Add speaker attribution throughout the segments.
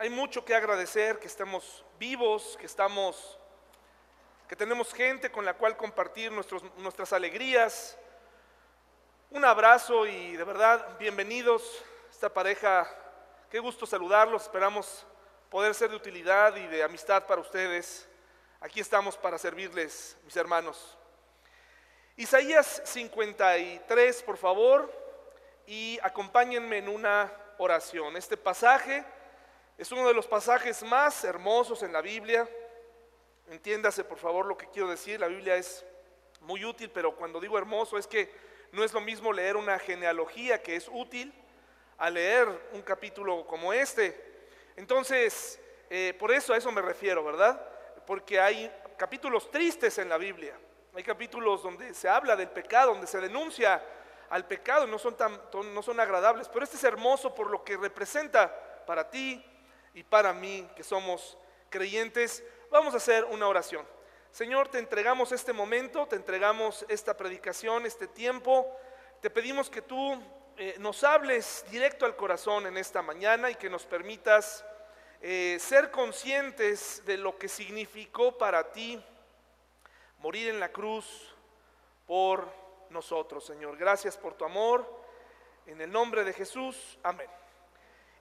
Speaker 1: hay mucho que agradecer, que estamos vivos, que estamos, que tenemos gente con la cual compartir nuestros, nuestras alegrías. Un abrazo y de verdad, bienvenidos, esta pareja, qué gusto saludarlos, esperamos poder ser de utilidad y de amistad para ustedes. Aquí estamos para servirles, mis hermanos. Isaías 53, por favor, y acompáñenme en una oración. Este pasaje es uno de los pasajes más hermosos en la Biblia. Entiéndase, por favor, lo que quiero decir. La Biblia es muy útil, pero cuando digo hermoso es que no es lo mismo leer una genealogía que es útil a leer un capítulo como este. Entonces, eh, por eso a eso me refiero, ¿verdad? Porque hay capítulos tristes en la Biblia. Hay capítulos donde se habla del pecado, donde se denuncia al pecado, no son, tan, no son agradables, pero este es hermoso por lo que representa para ti y para mí, que somos creyentes. Vamos a hacer una oración. Señor, te entregamos este momento, te entregamos esta predicación, este tiempo. Te pedimos que tú eh, nos hables directo al corazón en esta mañana y que nos permitas eh, ser conscientes de lo que significó para ti morir en la cruz por nosotros, Señor. Gracias por tu amor. En el nombre de Jesús, amén.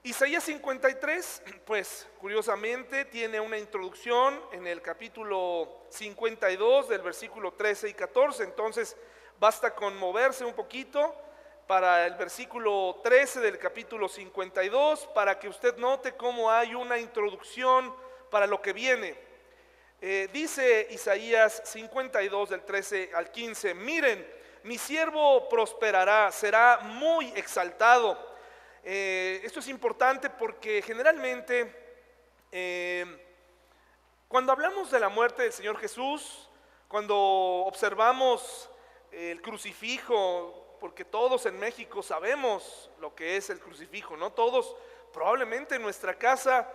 Speaker 1: Isaías 53, pues curiosamente tiene una introducción en el capítulo 52 del versículo 13 y 14, entonces basta con moverse un poquito para el versículo 13 del capítulo 52 para que usted note cómo hay una introducción para lo que viene. Eh, dice Isaías 52 del 13 al 15, miren, mi siervo prosperará, será muy exaltado. Eh, esto es importante porque generalmente eh, cuando hablamos de la muerte del Señor Jesús, cuando observamos el crucifijo, porque todos en México sabemos lo que es el crucifijo, ¿no? Todos probablemente en nuestra casa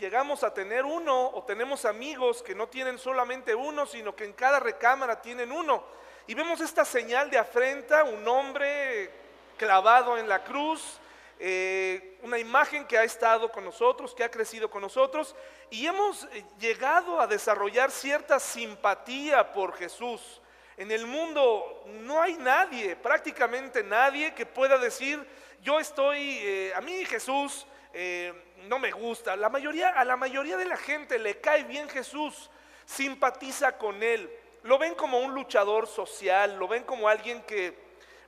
Speaker 1: llegamos a tener uno o tenemos amigos que no tienen solamente uno, sino que en cada recámara tienen uno. Y vemos esta señal de afrenta, un hombre clavado en la cruz, eh, una imagen que ha estado con nosotros, que ha crecido con nosotros, y hemos eh, llegado a desarrollar cierta simpatía por Jesús. En el mundo no hay nadie, prácticamente nadie, que pueda decir, yo estoy, eh, a mí Jesús no me gusta. La mayoría, a la mayoría de la gente le cae bien Jesús, simpatiza con él, lo ven como un luchador social, lo ven como alguien que,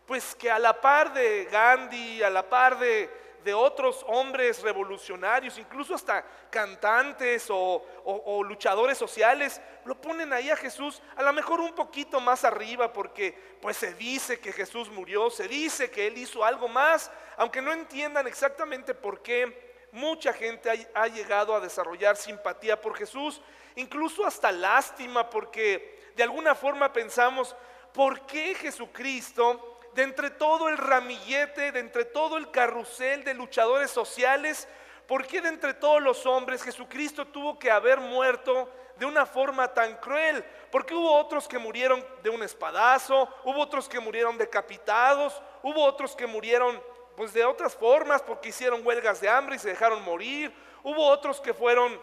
Speaker 1: pues que a la par de Gandhi, a la par de, otros hombres revolucionarios, incluso hasta cantantes o, o, luchadores sociales, lo ponen ahí a Jesús a lo mejor un poquito más arriba porque pues se dice que Jesús murió, se dice que Él hizo algo más, aunque no entiendan exactamente por qué mucha gente ha, llegado a desarrollar simpatía por Jesús, incluso hasta lástima, porque de alguna forma pensamos, ¿por qué Jesucristo, de entre todo el ramillete, de entre todo el carrusel de luchadores sociales, ¿por qué de entre todos los hombres Jesucristo tuvo que haber muerto de una forma tan cruel? Porque hubo otros que murieron de un espadazo, hubo otros que murieron decapitados, hubo otros que murieron pues de otras formas, porque hicieron huelgas de hambre y se dejaron morir. Hubo otros que fueron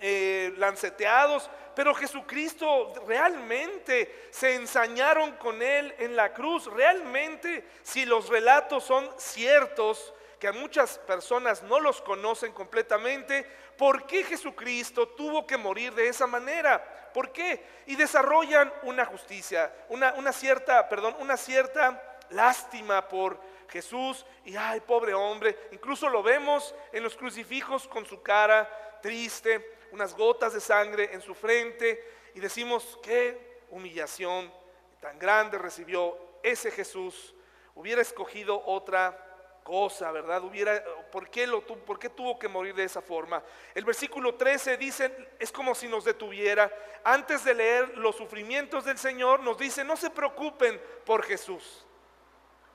Speaker 1: eh, lanceteados, pero Jesucristo realmente se ensañaron con él en la cruz. Realmente, si los relatos son ciertos, que a muchas personas no los conocen completamente, ¿por qué Jesucristo tuvo que morir de esa manera? ¿Por qué? Y desarrollan una justicia, una, una cierta, perdón, una cierta lástima por Jesús y ay, pobre hombre, incluso lo vemos en los crucifijos con su cara triste, unas gotas de sangre en su frente y decimos, qué humillación tan grande recibió ese Jesús. Hubiera escogido otra cosa, ¿verdad? Hubiera, ¿por, qué lo, ¿Por qué tuvo que morir de esa forma? El versículo 13 dice, es como si nos detuviera. Antes de leer los sufrimientos del Señor, nos dice, no se preocupen por Jesús.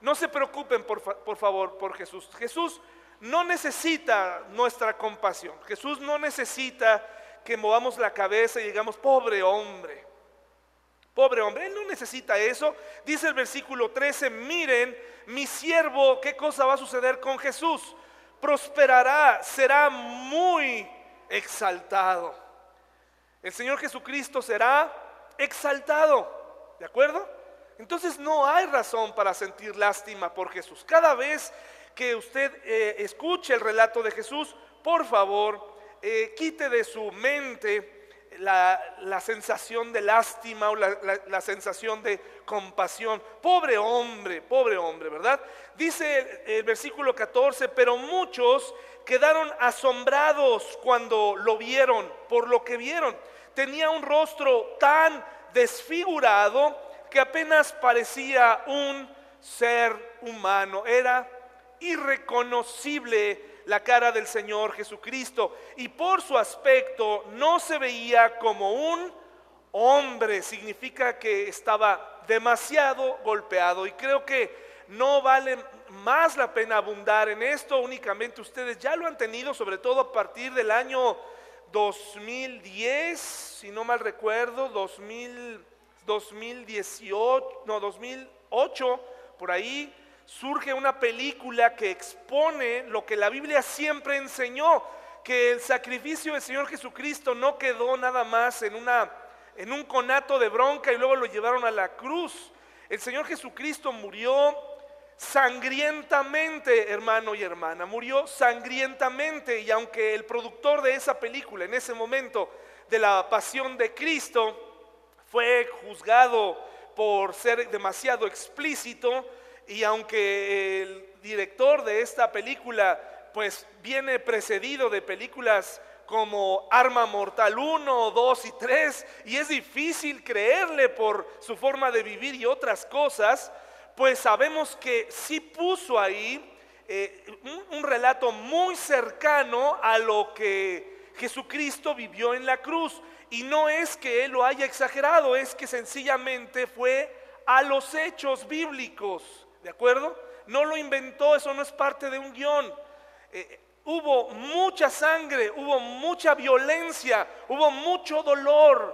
Speaker 1: No se preocupen, por, favor, por Jesús. Jesús no necesita nuestra compasión. Jesús no necesita que movamos la cabeza y digamos, pobre hombre. Pobre hombre, Él no necesita eso. Dice el versículo 13, miren, mi siervo, ¿qué cosa va a suceder con Jesús? prosperará, será muy exaltado. El Señor Jesucristo será exaltado, ¿de acuerdo? Entonces no hay razón para sentir lástima por Jesús. Cada vez que usted eh, escuche el relato de Jesús, por favor, eh, quite de su mente la, sensación de lástima o la, sensación de compasión. Pobre hombre, pobre hombre, ¿verdad? Dice el, versículo 14, pero muchos quedaron asombrados cuando lo vieron, por lo que vieron. Tenía un rostro tan desfigurado que apenas parecía un ser humano. Era irreconocible la cara del Señor Jesucristo. Y por su aspecto no se veía como un hombre, significa que estaba demasiado golpeado. Y creo que no vale más la pena abundar en esto, únicamente ustedes ya lo han tenido, sobre todo a partir del año 2010, si no mal recuerdo, 2000, 2018, no, 2008, por ahí, surge una película que expone lo que la Biblia siempre enseñó, que el sacrificio del Señor Jesucristo no quedó nada más en, una, en un conato de bronca y luego lo llevaron a la cruz. El Señor Jesucristo murió sangrientamente, hermano y hermana, murió sangrientamente y aunque el productor de esa película en ese momento de la pasión de Cristo fue juzgado por ser demasiado explícito, y aunque el director de esta película pues viene precedido de películas como Arma Mortal 1, 2 y 3, y es difícil creerle por su forma de vivir y otras cosas, pues sabemos que sí puso ahí eh, un, un relato muy cercano a lo que Jesucristo vivió en la cruz. Y no es que él lo haya exagerado, es que sencillamente fue a los hechos bíblicos. ¿De acuerdo? No lo inventó, eso no es parte de un guion. Eh, hubo mucha sangre, hubo mucha violencia, hubo mucho dolor,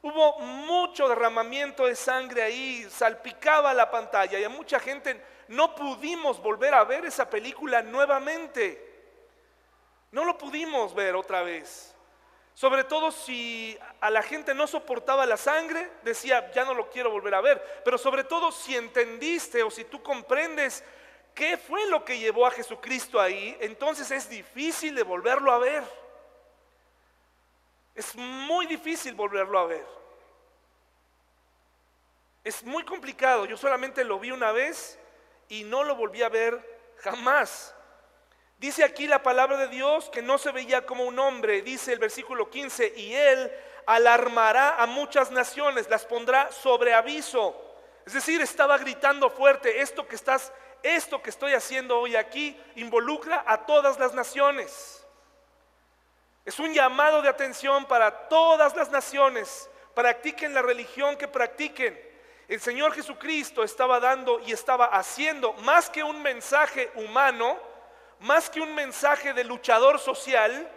Speaker 1: hubo mucho derramamiento de sangre ahí, salpicaba la pantalla y a mucha gente no pudimos volver a ver esa película nuevamente. No lo pudimos ver otra vez. Sobre todo si a la gente no soportaba la sangre, decía, ya no lo quiero volver a ver. Pero sobre todo si entendiste o si tú comprendes qué fue lo que llevó a Jesucristo ahí, entonces es difícil de volverlo a ver. Es muy difícil volverlo a ver. Es muy complicado. Yo solamente lo vi una vez y no lo volví a ver jamás. Dice aquí la palabra de Dios que no se veía como un hombre, dice el versículo 15, y él alarmará a muchas naciones, las pondrá sobre aviso. Es decir, estaba gritando fuerte, esto que estás, esto que estoy haciendo hoy aquí involucra a todas las naciones. Es un llamado de atención para todas las naciones. Practiquen la religión que practiquen. El Señor Jesucristo estaba dando y estaba haciendo más que un mensaje humano, más que un mensaje de luchador social,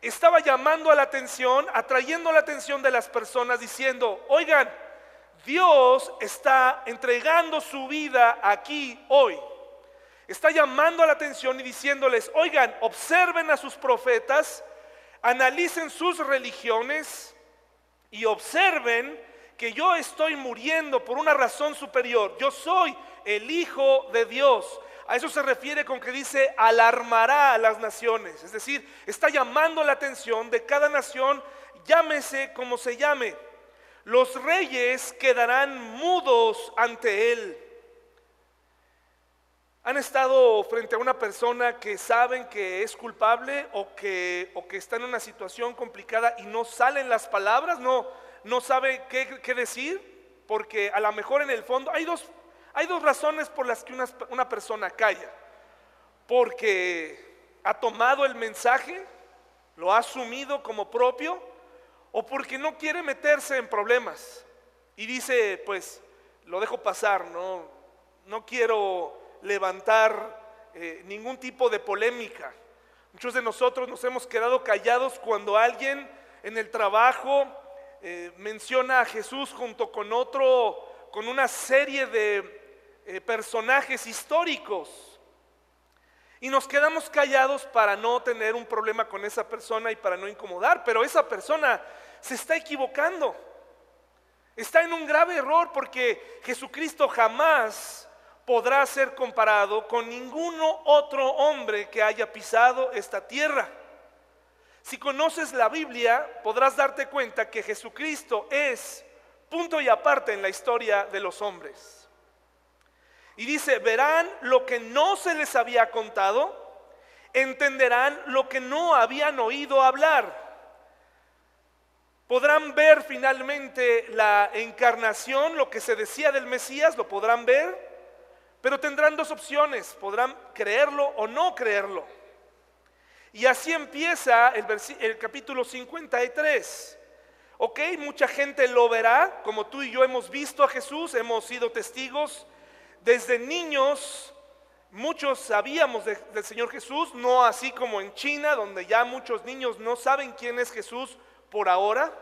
Speaker 1: estaba llamando a la atención, atrayendo la atención de las personas diciendo, oigan, Dios está entregando su vida aquí hoy. Está llamando a la atención y diciéndoles, oigan, observen a sus profetas, analicen sus religiones y observen que yo estoy muriendo por una razón superior. Yo soy el Hijo de Dios. A eso se refiere con que dice alarmará a las naciones. Es decir, está llamando la atención de cada nación, llámese como se llame. Los reyes quedarán mudos ante él. ¿Han estado frente a una persona que saben que es culpable o que, o que está en una situación complicada y no salen las palabras? No, no sabe qué, qué decir, porque a lo mejor en el fondo hay dos hay dos razones por las que una, persona calla. Porque ha tomado el mensaje, lo ha asumido como propio, o porque no quiere meterse en problemas. Y dice, pues, lo dejo pasar, no, no quiero levantar eh, ningún tipo de polémica. Muchos de nosotros nos hemos quedado callados cuando alguien en el trabajo eh, menciona a Jesús junto con otro, con una serie de eh, personajes históricos. Y nos quedamos callados para no tener un problema con esa persona y para no incomodar, pero esa persona se está equivocando. Está en un grave error porque Jesucristo jamás podrá ser comparado con ninguno otro hombre que haya pisado esta tierra. Si conoces la Biblia, podrás darte cuenta que Jesucristo es punto y aparte en la historia de los hombres. Y dice, verán lo que no se les había contado, entenderán lo que no habían oído hablar. Podrán ver finalmente la encarnación, lo que se decía del Mesías, lo podrán ver, pero tendrán dos opciones, podrán creerlo o no creerlo. Y así empieza el, capítulo 53. Ok, mucha gente lo verá, como tú y yo hemos visto a Jesús, hemos sido testigos desde niños muchos sabíamos del Señor Jesús, no así como en China, donde ya muchos niños no saben quién es Jesús por ahora.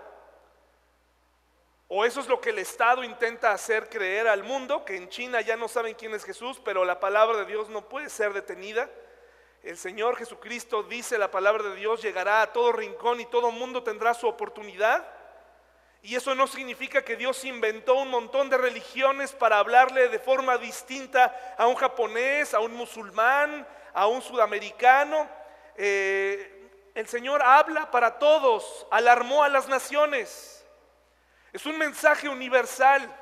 Speaker 1: O eso es lo que el Estado intenta hacer creer al mundo, que en China ya no saben quién es Jesús, pero la palabra de Dios no puede ser detenida. El Señor Jesucristo dice, la palabra de Dios llegará a todo rincón y todo mundo tendrá su oportunidad. Y eso no significa que Dios inventó un montón de religiones para hablarle de forma distinta a un japonés, a un musulmán, a un sudamericano. Eh, el Señor habla para todos, alarmó a las naciones. Es un mensaje universal.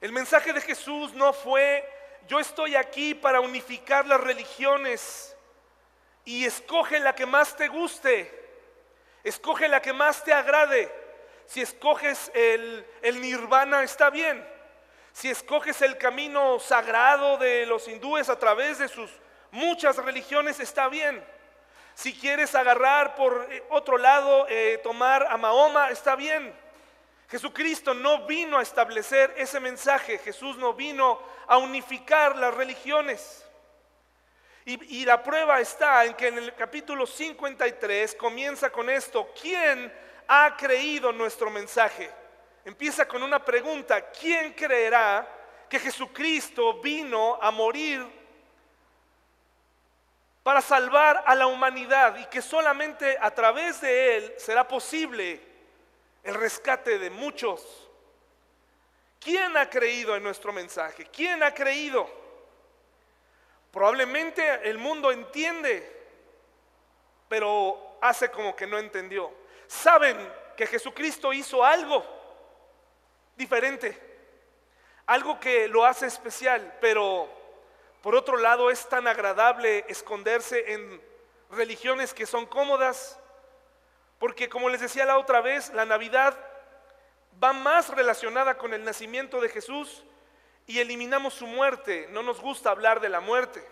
Speaker 1: El mensaje de Jesús no fue, yo estoy aquí para unificar las religiones y escoge la que más te guste, escoge la que más te agrade. Si escoges el, nirvana, está bien. Si escoges el camino sagrado de los hindúes a través de sus muchas religiones, está bien. Si quieres agarrar por eh, otro lado, eh, tomar a Mahoma, está bien. Jesucristo no vino a establecer ese mensaje, Jesús no vino a unificar las religiones. Y, y, la prueba está en que en el capítulo 53 comienza con esto, ¿quién ha creído nuestro mensaje? Empieza con una pregunta, ¿quién creerá que Jesucristo vino a morir para salvar a la humanidad y que solamente a través de Él será posible el rescate de muchos? ¿Quién ha creído en nuestro mensaje? ¿Quién ha creído? Probablemente el mundo entiende, pero hace como que no entendió saben que Jesucristo hizo algo diferente, algo que lo hace especial, pero por otro lado es tan agradable esconderse en religiones que son cómodas, porque como les decía la otra vez, la Navidad va más relacionada con el nacimiento de Jesús y eliminamos su muerte, no nos gusta hablar de la muerte.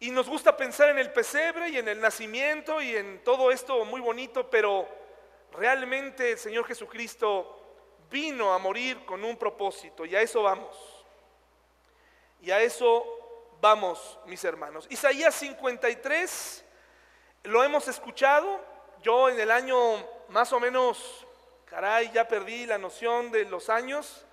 Speaker 1: Y nos gusta pensar en el pesebre y en el nacimiento y en todo esto muy bonito, pero realmente el Señor Jesucristo vino a morir con un propósito y a eso vamos. Y a eso vamos, mis hermanos. Isaías 53, lo hemos escuchado. Yo en el año más o menos, caray, ya perdí la noción de los años.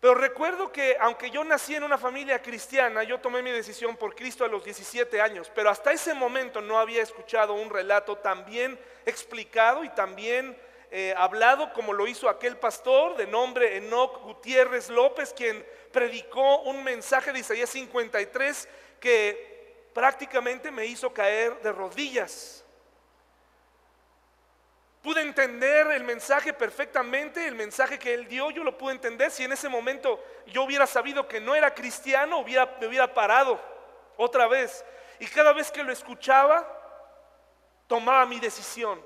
Speaker 1: Pero recuerdo que aunque yo nací en una familia cristiana, yo tomé mi decisión por Cristo a los 17 años, pero hasta ese momento no había escuchado un relato tan bien explicado y tan bien eh, hablado como lo hizo aquel pastor de nombre Enoch Gutiérrez López, quien predicó un mensaje de Isaías 53 que prácticamente me hizo caer de rodillas. Pude entender el mensaje perfectamente, el mensaje que él dio, yo lo pude entender. Si en ese momento yo hubiera sabido que no era cristiano, hubiera, me hubiera parado otra vez. Y cada vez que lo escuchaba, tomaba mi decisión.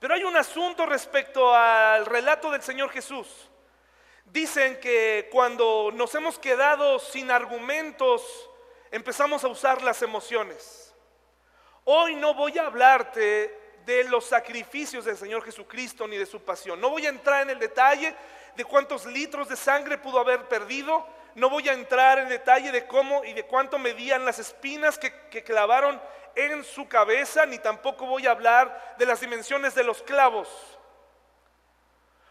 Speaker 1: Pero hay un asunto respecto al relato del Señor Jesús. Dicen que cuando nos hemos quedado sin argumentos, empezamos a usar las emociones. Hoy no voy a hablarte de los sacrificios del Señor Jesucristo ni de su pasión. No voy a entrar en el detalle de cuántos litros de sangre pudo haber perdido. No voy a entrar en detalle de cómo y de cuánto medían las espinas que, que clavaron en su cabeza, ni tampoco voy a hablar de las dimensiones de los clavos.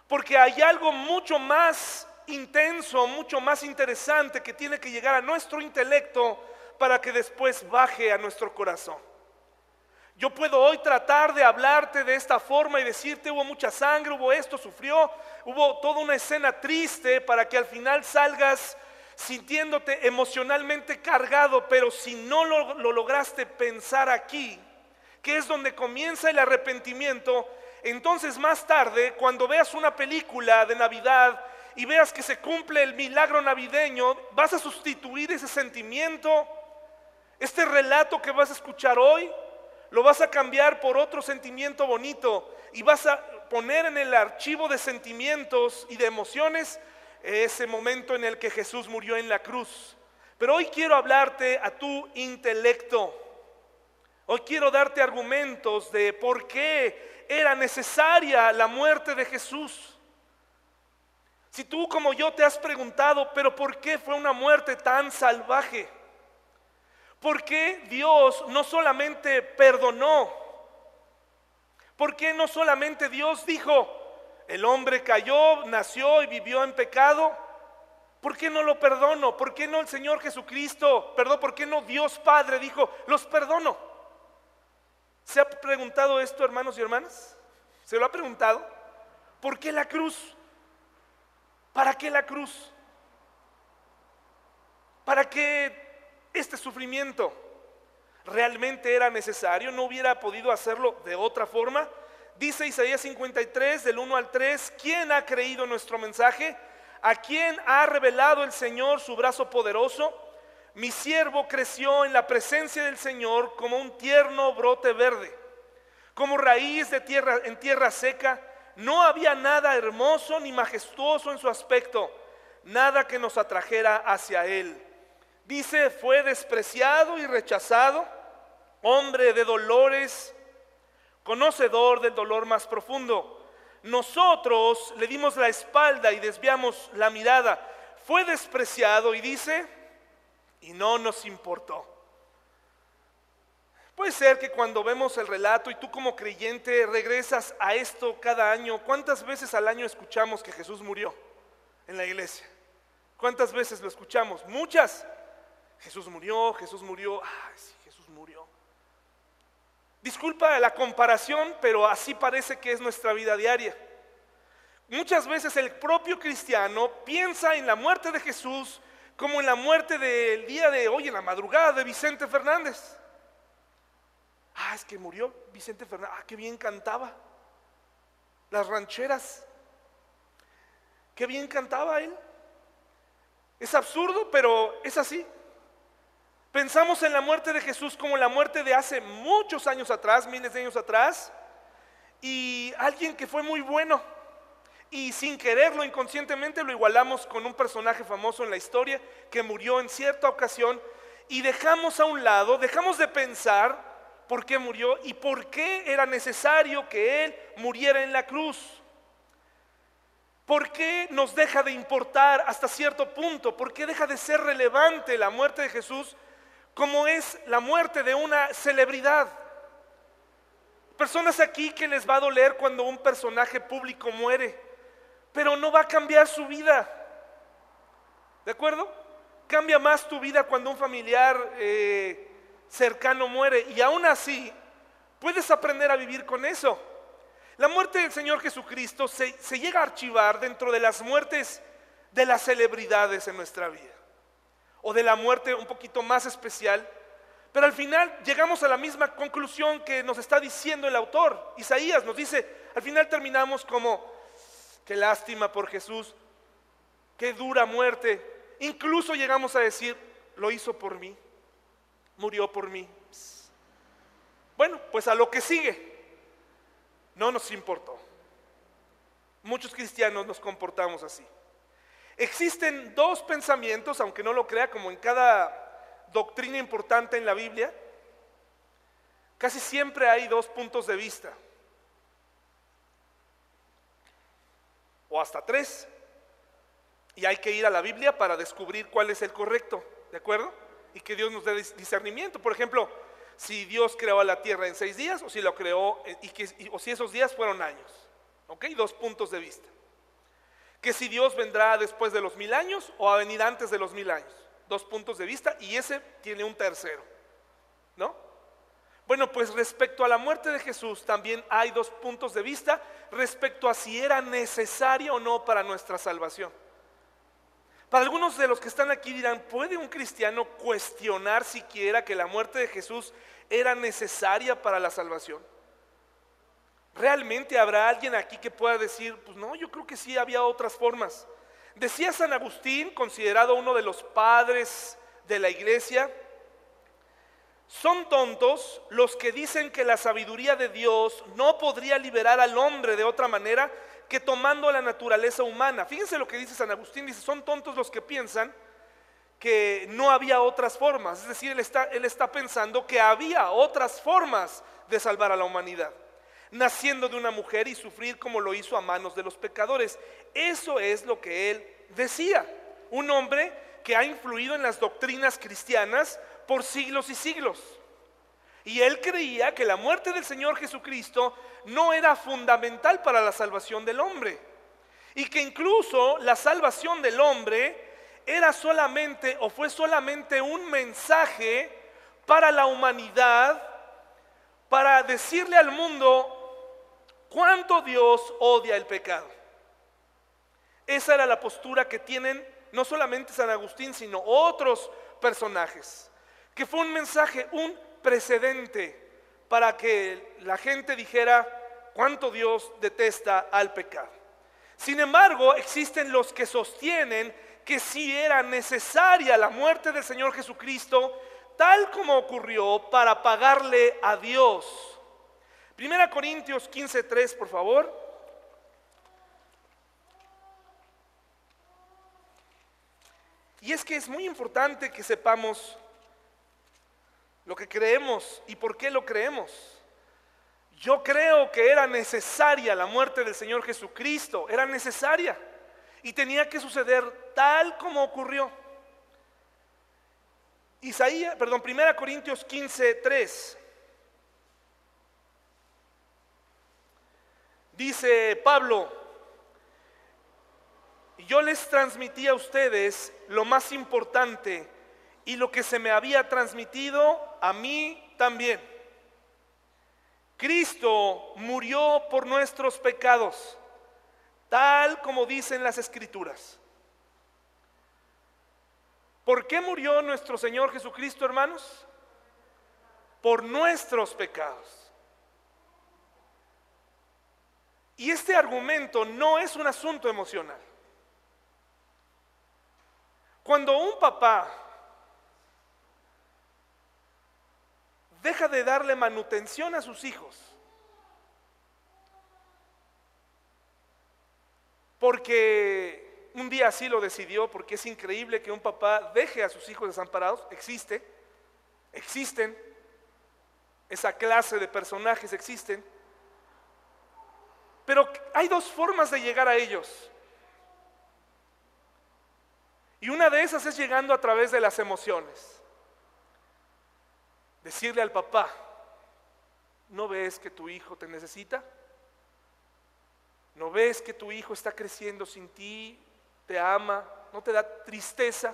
Speaker 1: Porque hay algo mucho más intenso, mucho más interesante que tiene que llegar a nuestro intelecto para que después baje a nuestro corazón. Yo puedo hoy tratar de hablarte de esta forma y decirte hubo mucha sangre, hubo esto, sufrió, hubo toda una escena triste para que al final salgas sintiéndote emocionalmente cargado, pero si no lo, lo lograste pensar aquí, que es donde comienza el arrepentimiento, entonces más tarde, cuando veas una película de Navidad y veas que se cumple el milagro navideño, vas a sustituir ese sentimiento, este relato que vas a escuchar hoy, lo vas a cambiar por otro sentimiento bonito y vas a poner en el archivo de sentimientos y de emociones ese momento en el que Jesús murió en la cruz. Pero hoy quiero hablarte a tu intelecto. Hoy quiero darte argumentos de por qué era necesaria la muerte de Jesús. Si tú como yo te has preguntado, pero ¿por qué fue una muerte tan salvaje? ¿Por qué Dios no solamente perdonó? ¿Por qué no solamente Dios dijo, el hombre cayó, nació y vivió en pecado? ¿Por qué no lo perdono? ¿Por qué no el Señor Jesucristo, perdón, por qué no Dios Padre dijo, los perdono? ¿Se ha preguntado esto, hermanos y hermanas? ¿Se lo ha preguntado? ¿Por qué la cruz? ¿Para qué la cruz? ¿Para qué este sufrimiento realmente era necesario, no hubiera podido hacerlo de otra forma. Dice Isaías 53 del 1 al 3, ¿quién ha creído nuestro mensaje? ¿A quién ha revelado el Señor su brazo poderoso? Mi siervo creció en la presencia del Señor como un tierno brote verde, como raíz de tierra en tierra seca. No había nada hermoso ni majestuoso en su aspecto, nada que nos atrajera hacia él. Dice, fue despreciado y rechazado, hombre de dolores, conocedor del dolor más profundo. Nosotros le dimos la espalda y desviamos la mirada. Fue despreciado y dice, y no nos importó. Puede ser que cuando vemos el relato y tú como creyente regresas a esto cada año, ¿cuántas veces al año escuchamos que Jesús murió en la iglesia? ¿Cuántas veces lo escuchamos? Muchas. Jesús murió, Jesús murió, ay, sí, Jesús murió. Disculpa la comparación, pero así parece que es nuestra vida diaria. Muchas veces el propio cristiano piensa en la muerte de Jesús como en la muerte del día de hoy, en la madrugada de Vicente Fernández. Ah, es que murió Vicente Fernández. Ah, qué bien cantaba. Las rancheras. Qué bien cantaba él. Es absurdo, pero es así. Pensamos en la muerte de Jesús como la muerte de hace muchos años atrás, miles de años atrás, y alguien que fue muy bueno. Y sin quererlo, inconscientemente, lo igualamos con un personaje famoso en la historia que murió en cierta ocasión y dejamos a un lado, dejamos de pensar por qué murió y por qué era necesario que Él muriera en la cruz. ¿Por qué nos deja de importar hasta cierto punto? ¿Por qué deja de ser relevante la muerte de Jesús como es la muerte de una celebridad. Personas aquí que les va a doler cuando un personaje público muere, pero no va a cambiar su vida. ¿De acuerdo? Cambia más tu vida cuando un familiar eh, cercano muere y aún así puedes aprender a vivir con eso. La muerte del Señor Jesucristo se, se llega a archivar dentro de las muertes de las celebridades en nuestra vida o de la muerte un poquito más especial. Pero al final llegamos a la misma conclusión que nos está diciendo el autor. Isaías nos dice, al final terminamos como, qué lástima por Jesús, qué dura muerte. Incluso llegamos a decir, lo hizo por mí, murió por mí. Bueno, pues a lo que sigue, no nos importó. Muchos cristianos nos comportamos así. Existen dos pensamientos, aunque no lo crea, como en cada doctrina importante en la Biblia, casi siempre hay dos puntos de vista, o hasta tres, y hay que ir a la Biblia para descubrir cuál es el correcto, ¿de acuerdo? Y que Dios nos dé discernimiento. Por ejemplo, si Dios creó a la tierra en seis días, o si lo creó, y que, o si esos días fueron años, ¿ok? Dos puntos de vista. Que si Dios vendrá después de los mil años o a venir antes de los mil años. Dos puntos de vista y ese tiene un tercero. ¿No? Bueno, pues respecto a la muerte de Jesús también hay dos puntos de vista respecto a si era necesaria o no para nuestra salvación. Para algunos de los que están aquí dirán, ¿puede un cristiano cuestionar siquiera que la muerte de Jesús era necesaria para la salvación? ¿Realmente habrá alguien aquí que pueda decir, pues no, yo creo que sí había otras formas? Decía San Agustín, considerado uno de los padres de la iglesia, son tontos los que dicen que la sabiduría de Dios no podría liberar al hombre de otra manera que tomando la naturaleza humana. Fíjense lo que dice San Agustín, dice, son tontos los que piensan que no había otras formas. Es decir, él está, él está pensando que había otras formas de salvar a la humanidad. Naciendo de una mujer y sufrir como lo hizo a manos de los pecadores. Eso es lo que él decía. Un hombre que ha influido en las doctrinas cristianas por siglos y siglos. Y él creía que la muerte del Señor Jesucristo no era fundamental para la salvación del hombre. Y que incluso la salvación del hombre era solamente o fue solamente un mensaje para la humanidad, para decirle al mundo cuánto Dios odia el pecado. Esa era la postura que tienen no solamente San Agustín, sino otros personajes que fue un mensaje, un precedente para que la gente dijera cuánto Dios detesta al pecado. Sin embargo, existen los que sostienen que sí era necesaria la muerte del Señor Jesucristo, tal como ocurrió para pagarle a Dios. Primera Corintios 15:3, por favor. Y es que es muy importante que sepamos lo que creemos y por qué lo creemos. Yo creo que era necesaria la muerte del Señor Jesucristo, era necesaria y tenía que suceder tal como ocurrió. Isaías, perdón, 1 Corintios 15, 3. Dice Pablo, yo les transmití a ustedes lo más importante y lo que se me había transmitido a mí también. Cristo murió por nuestros pecados, tal como dicen las escrituras. ¿Por qué murió nuestro Señor Jesucristo, hermanos? Por nuestros pecados. Y este argumento no es un asunto emocional. Cuando un papá deja de darle manutención a sus hijos. Porque un día así lo decidió, porque es increíble que un papá deje a sus hijos desamparados. Existe, existen, esa clase de personajes existen. Pero hay dos formas de llegar a ellos. Y una de esas es llegando a través de las emociones decirle al papá, ¿no ves que tu hijo te necesita? ¿No ves que tu hijo está creciendo sin ti? ¿Te ama? ¿No te da tristeza?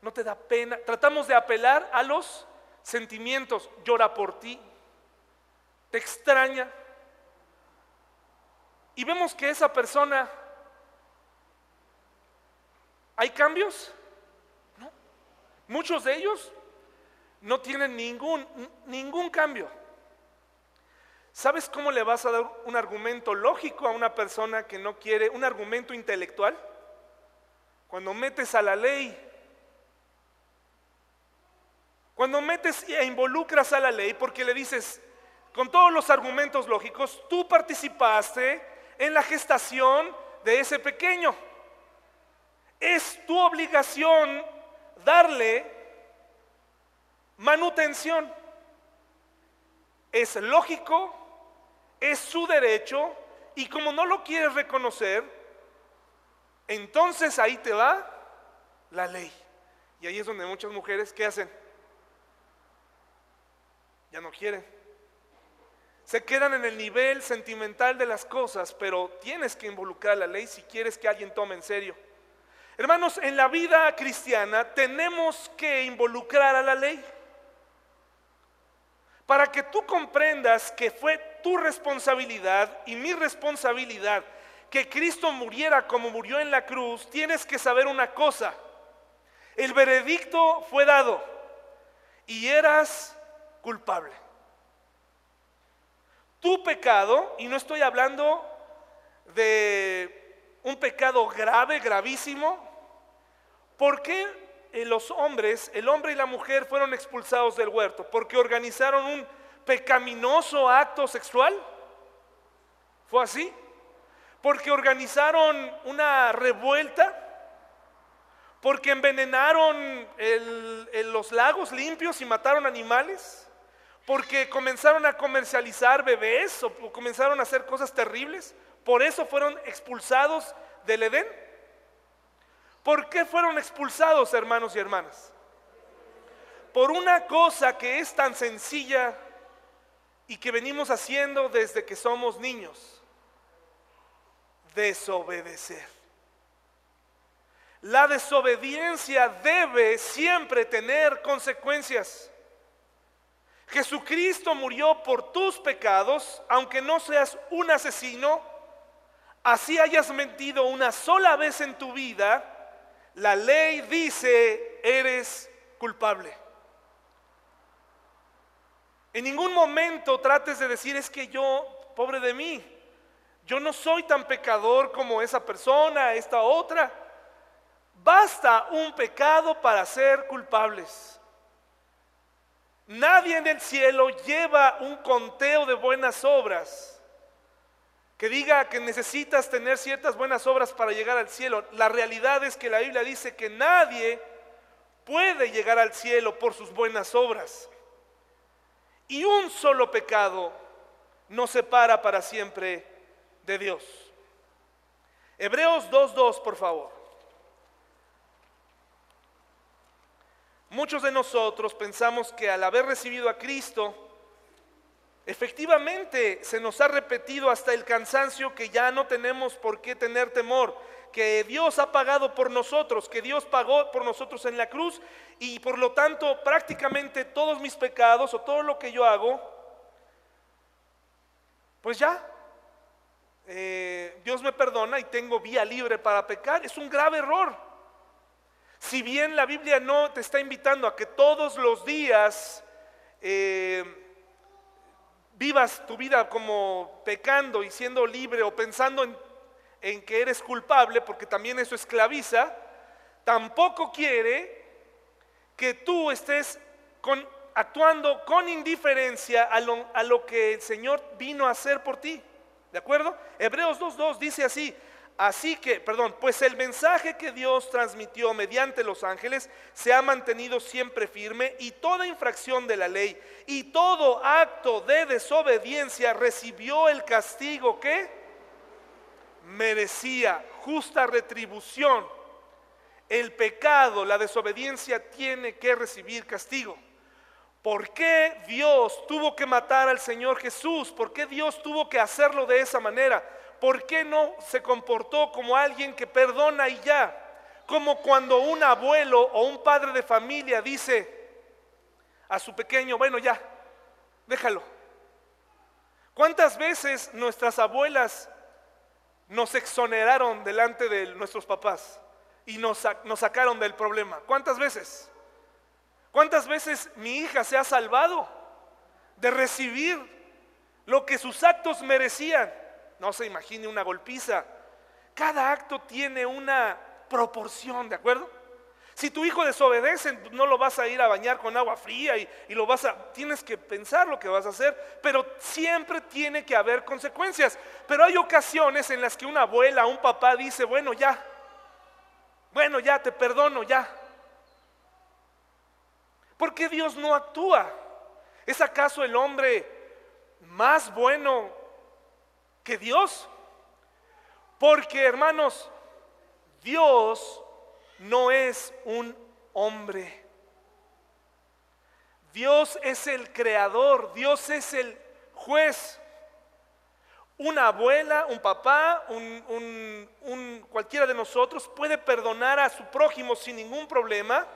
Speaker 1: ¿No te da pena? Tratamos de apelar a los sentimientos. Llora por ti. Te extraña. Y vemos que esa persona... ¿Hay cambios? Muchos de ellos no tienen ningún, ningún cambio. ¿Sabes cómo le vas a dar un argumento lógico a una persona que no quiere, un argumento intelectual? Cuando metes a la ley, cuando metes e involucras a la ley porque le dices, con todos los argumentos lógicos, tú participaste en la gestación de ese pequeño. Es tu obligación darle manutención. Es lógico, es su derecho y como no lo quieres reconocer, entonces ahí te va la ley. Y ahí es donde muchas mujeres, ¿qué hacen? Ya no quieren. Se quedan en el nivel sentimental de las cosas, pero tienes que involucrar la ley si quieres que alguien tome en serio. Hermanos, en la vida cristiana tenemos que involucrar a la ley para que tú comprendas que fue tu responsabilidad y mi responsabilidad que Cristo muriera como murió en la cruz, tienes que saber una cosa. El veredicto fue dado y eras culpable. Tu pecado, y no estoy hablando de un pecado grave, gravísimo, ¿por qué los hombres, el hombre y la mujer fueron expulsados del huerto? Porque organizaron un pecaminoso acto sexual. ¿Fue así? Porque organizaron una revuelta. Porque envenenaron los lagos limpios y mataron animales porque comenzaron a comercializar bebés o comenzaron a hacer cosas terribles. Por eso fueron expulsados del Edén. ¿Por qué fueron expulsados, hermanos y hermanas? Por una cosa que es tan sencilla y que venimos haciendo desde que somos niños. Desobedecer. La desobediencia debe siempre tener consecuencias. Jesucristo murió por tus pecados, aunque no seas un asesino, así hayas mentido una sola vez en tu vida, la ley dice eres culpable. En ningún momento trates de decir es que yo, pobre de mí, yo no soy tan pecador como esa persona, esta otra. Basta un pecado para ser culpables. Nadie en el cielo lleva un conteo de buenas obras que diga que necesitas tener ciertas buenas obras para llegar al cielo. La realidad es que la Biblia dice que nadie puede llegar al cielo por sus buenas obras. Y un solo pecado nos separa para siempre de Dios. Hebreos 2.2, por favor. Muchos de nosotros pensamos que al haber recibido a Cristo, efectivamente se nos ha repetido hasta el cansancio que ya no tenemos por qué tener temor, que Dios ha pagado por nosotros, que Dios pagó por nosotros en la cruz y por lo tanto prácticamente todos mis pecados o todo lo que yo hago, pues ya, eh, Dios me perdona y tengo vía libre para pecar. Es un grave error. Si bien la Biblia no te está invitando a que todos los días eh, vivas tu vida como pecando y siendo libre o pensando en, que eres culpable, porque también eso esclaviza, tampoco quiere que tú estés actuando con indiferencia a lo, a lo, que el Señor vino a hacer por ti. ¿De acuerdo? Hebreos 2.2 dice así, Así que, perdón, pues el mensaje que Dios transmitió mediante los ángeles se ha mantenido siempre firme y toda infracción de la ley y todo acto de desobediencia recibió el castigo que merecía, justa retribución. El pecado, la desobediencia tiene que recibir castigo. ¿Por qué Dios tuvo que matar al Señor Jesús? ¿Por qué Dios tuvo que hacerlo de esa manera? ¿Por qué no se comportó como alguien que perdona y ya? Como cuando un abuelo o un padre de familia dice a su pequeño, bueno ya, déjalo. ¿Cuántas veces nuestras abuelas nos exoneraron delante de nuestros papás y nos, nos sacaron del problema? ¿Cuántas veces? ¿Cuántas veces mi hija se ha salvado de recibir lo que sus actos merecían? No se imagine una golpiza. Cada acto tiene una proporción, ¿de acuerdo? Si tu hijo desobedece, no lo vas a ir a bañar con agua fría y, lo vas a, tienes que pensar lo que vas a hacer, pero siempre tiene que haber consecuencias. Pero hay ocasiones en las que una abuela, un papá dice, bueno, ya, bueno, ya, te perdono, ya. ¿Por qué Dios no actúa? ¿Es acaso el hombre más bueno que Dios. Porque hermanos, Dios no es un hombre. Dios es el creador, Dios es el juez. Una abuela, un papá, un, un, cualquiera de nosotros puede perdonar a su prójimo sin ningún problema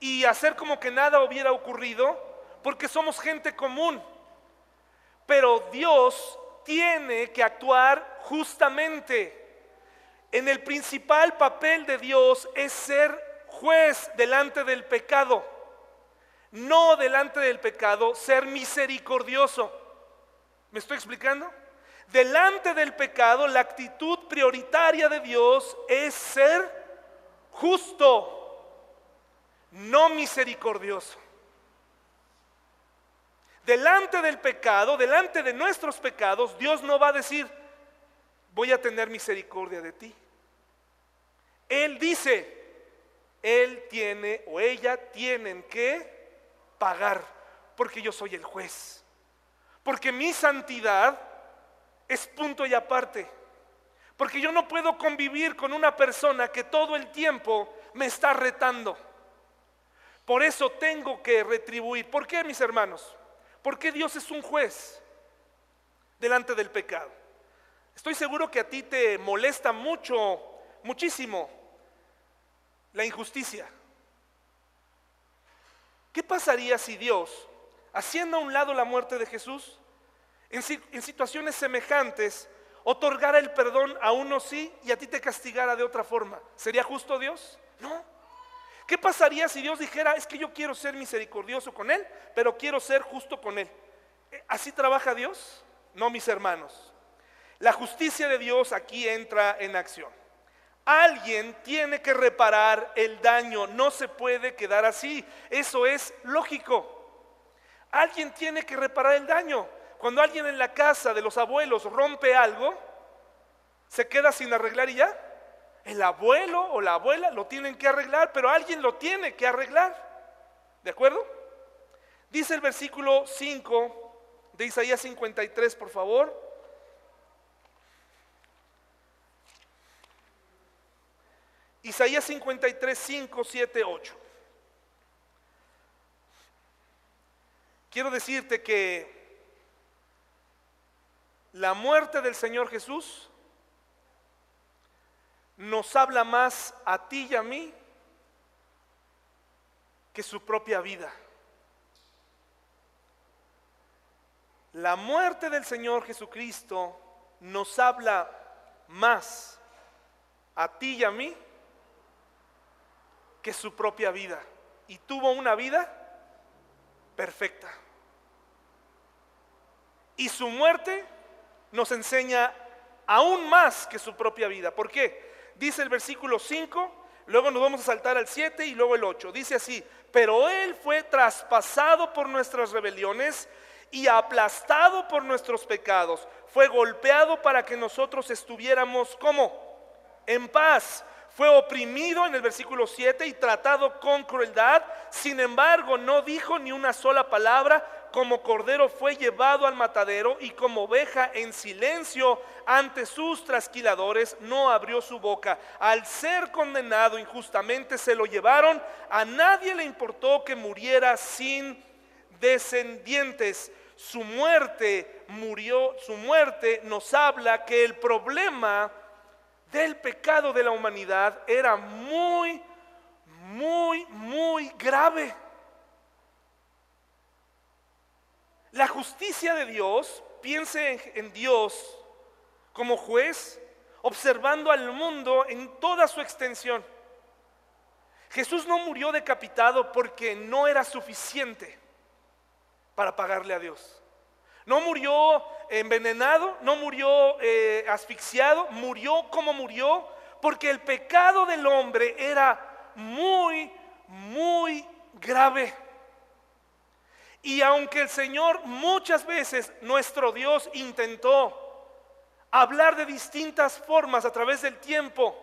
Speaker 1: y hacer como que nada hubiera ocurrido porque somos gente común. Pero Dios tiene que actuar justamente. En el principal papel de Dios es ser juez delante del pecado. No delante del pecado, ser misericordioso. ¿Me estoy explicando? Delante del pecado, la actitud prioritaria de Dios es ser justo, no misericordioso. Delante del pecado, delante de nuestros pecados, Dios no va a decir, voy a tener misericordia de ti. Él dice, Él tiene o ella tienen que pagar, porque yo soy el juez. Porque mi santidad es punto y aparte. Porque yo no puedo convivir con una persona que todo el tiempo me está retando. Por eso tengo que retribuir. ¿Por qué, mis hermanos? Porque Dios es un juez delante del pecado. Estoy seguro que a ti te molesta mucho, muchísimo, la injusticia. ¿Qué pasaría si Dios, haciendo a un lado la muerte de Jesús, en, en situaciones semejantes, otorgara el perdón a uno sí y a ti te castigara de otra forma? ¿Sería justo Dios? No. ¿Qué pasaría si Dios dijera, es que yo quiero ser misericordioso con Él, pero quiero ser justo con Él? ¿Eh, ¿Así trabaja Dios? No, mis hermanos. La justicia de Dios aquí entra en acción. Alguien tiene que reparar el daño, no se puede quedar así. Eso es lógico. Alguien tiene que reparar el daño. Cuando alguien en la casa de los abuelos rompe algo, se queda sin arreglar y ya. El abuelo o la abuela lo tienen que arreglar, pero alguien lo tiene que arreglar. ¿De acuerdo? Dice el versículo 5 de Isaías 53, por favor. Isaías 53, 5, 7, 8. Quiero decirte que la muerte del Señor Jesús nos habla más a ti y a mí que su propia vida. La muerte del Señor Jesucristo nos habla más a ti y a mí que su propia vida. Y tuvo una vida perfecta. Y su muerte nos enseña aún más que su propia vida. ¿Por qué? Dice el versículo 5, luego nos vamos a saltar al 7 y luego el 8. Dice así, pero Él fue traspasado por nuestras rebeliones y aplastado por nuestros pecados. Fue golpeado para que nosotros estuviéramos como en paz. Fue oprimido en el versículo 7 y tratado con crueldad. Sin embargo, no dijo ni una sola palabra como cordero fue llevado al matadero y como oveja en silencio ante sus trasquiladores no abrió su boca. Al ser condenado injustamente se lo llevaron, a nadie le importó que muriera sin descendientes. Su muerte murió, su muerte nos habla que el problema del pecado de la humanidad era muy, muy, muy grave. La justicia de Dios, piense en, Dios como juez, observando al mundo en toda su extensión. Jesús no murió decapitado porque no era suficiente para pagarle a Dios. No murió envenenado, no murió eh, asfixiado, murió como murió porque el pecado del hombre era muy, muy grave. Y aunque el Señor muchas veces, nuestro Dios, intentó hablar de distintas formas a través del tiempo,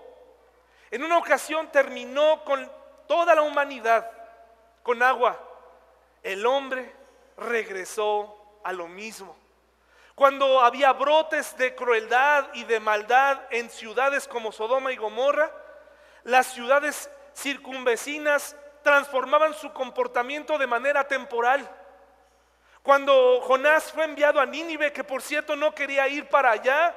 Speaker 1: en una ocasión terminó con toda la humanidad con agua. El hombre regresó a lo mismo. Cuando había brotes de crueldad y de maldad en ciudades como Sodoma y Gomorra, las ciudades circunvecinas transformaban su comportamiento de manera temporal Cuando Jonás fue enviado a Nínive, que por cierto no quería ir para allá,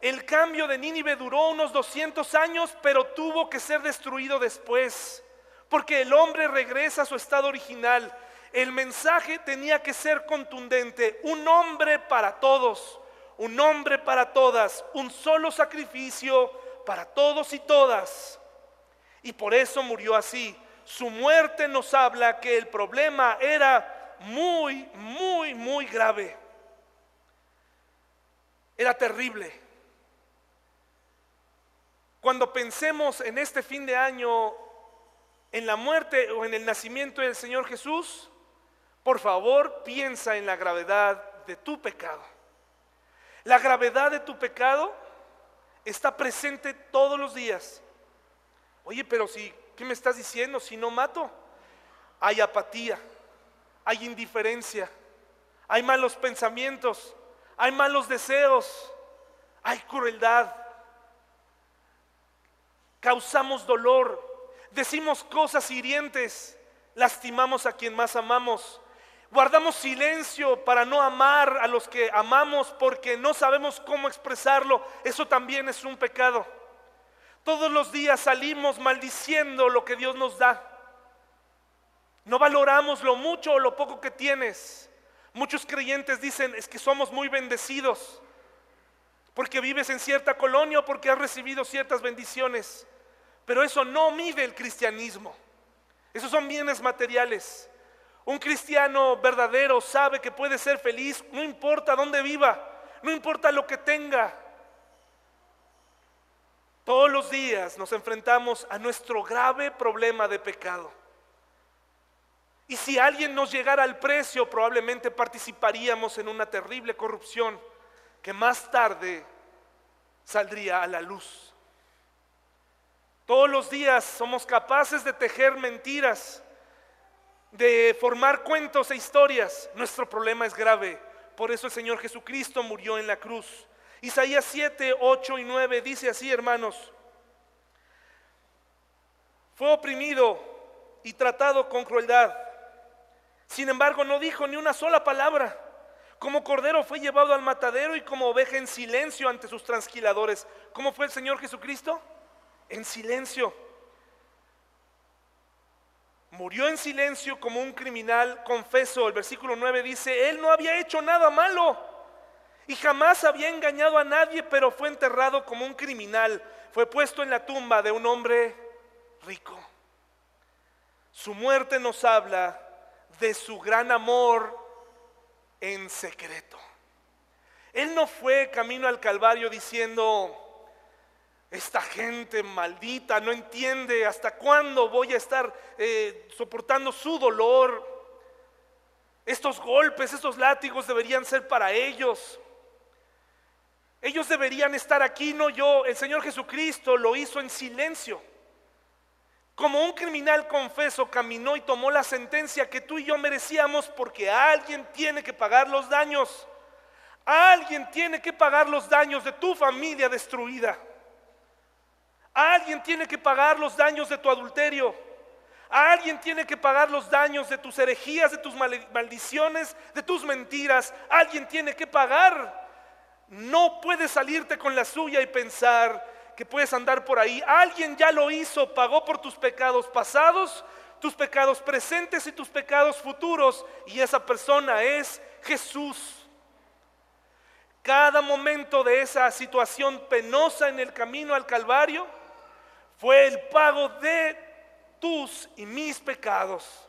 Speaker 1: el cambio de Nínive duró unos 200 años, pero tuvo que ser destruido después, porque el hombre regresa a su estado original. El mensaje tenía que ser contundente, un hombre para todos, un hombre para todas, un solo sacrificio para todos y todas. Y por eso murió así. Su muerte nos habla que el problema era muy, muy, muy grave. Era terrible. Cuando pensemos en este fin de año, en la muerte o en el nacimiento del Señor Jesús, por favor piensa en la gravedad de tu pecado. La gravedad de tu pecado está presente todos los días. Oye, pero si, ¿qué me estás diciendo? Si no mato, hay apatía, hay indiferencia, hay malos pensamientos, hay malos deseos, hay crueldad. Causamos dolor, decimos cosas hirientes, lastimamos a quien más amamos. Guardamos silencio para no amar a los que amamos porque no sabemos cómo expresarlo. Eso también es un pecado. Todos los días salimos maldiciendo lo que Dios nos da. No valoramos lo mucho o lo poco que tienes. Muchos creyentes dicen es que somos muy bendecidos porque vives en cierta colonia o porque has recibido ciertas bendiciones. Pero eso no mide el cristianismo. Esos son bienes materiales. Un cristiano verdadero sabe que puede ser feliz, no importa dónde viva, no importa lo que tenga. Todos los días nos enfrentamos a nuestro grave problema de pecado. Y si alguien nos llegara al precio, probablemente participaríamos en una terrible corrupción que más tarde saldría a la luz. Todos los días somos capaces de tejer mentiras, de formar cuentos e historias. Nuestro problema es grave. Por eso el Señor Jesucristo murió en la cruz. Isaías 7, 8 y 9 dice así, hermanos. Fue oprimido y tratado con crueldad sin embargo, no dijo ni una sola palabra. Como cordero fue llevado al matadero y como oveja en silencio ante sus transquiladores. ¿Cómo fue el Señor Jesucristo? En silencio. Murió en silencio como un criminal, confeso. El versículo 9 dice, Él no había hecho nada malo y jamás había engañado a nadie, pero fue enterrado como un criminal. Fue puesto en la tumba de un hombre rico. Su muerte nos habla de su gran amor en secreto. Él no fue camino al Calvario diciendo, esta gente maldita no entiende hasta cuándo voy a estar eh, soportando su dolor. Estos golpes, estos látigos deberían ser para ellos. Ellos deberían estar aquí, no yo. El Señor Jesucristo lo hizo en silencio. Como un criminal confeso caminó y tomó la sentencia que tú y yo merecíamos porque alguien tiene que pagar los daños. Alguien tiene que pagar los daños de tu familia destruida. Alguien tiene que pagar los daños de tu adulterio. Alguien tiene que pagar los daños de tus herejías, de tus maldiciones, de tus mentiras. Alguien tiene que pagar. No puedes salirte con la suya y pensar, que puedes andar por ahí. Alguien ya lo hizo, pagó por tus pecados pasados, tus pecados presentes y tus pecados futuros. Y esa persona es Jesús. Cada momento de esa situación penosa en el camino al Calvario fue el pago de tus y mis pecados,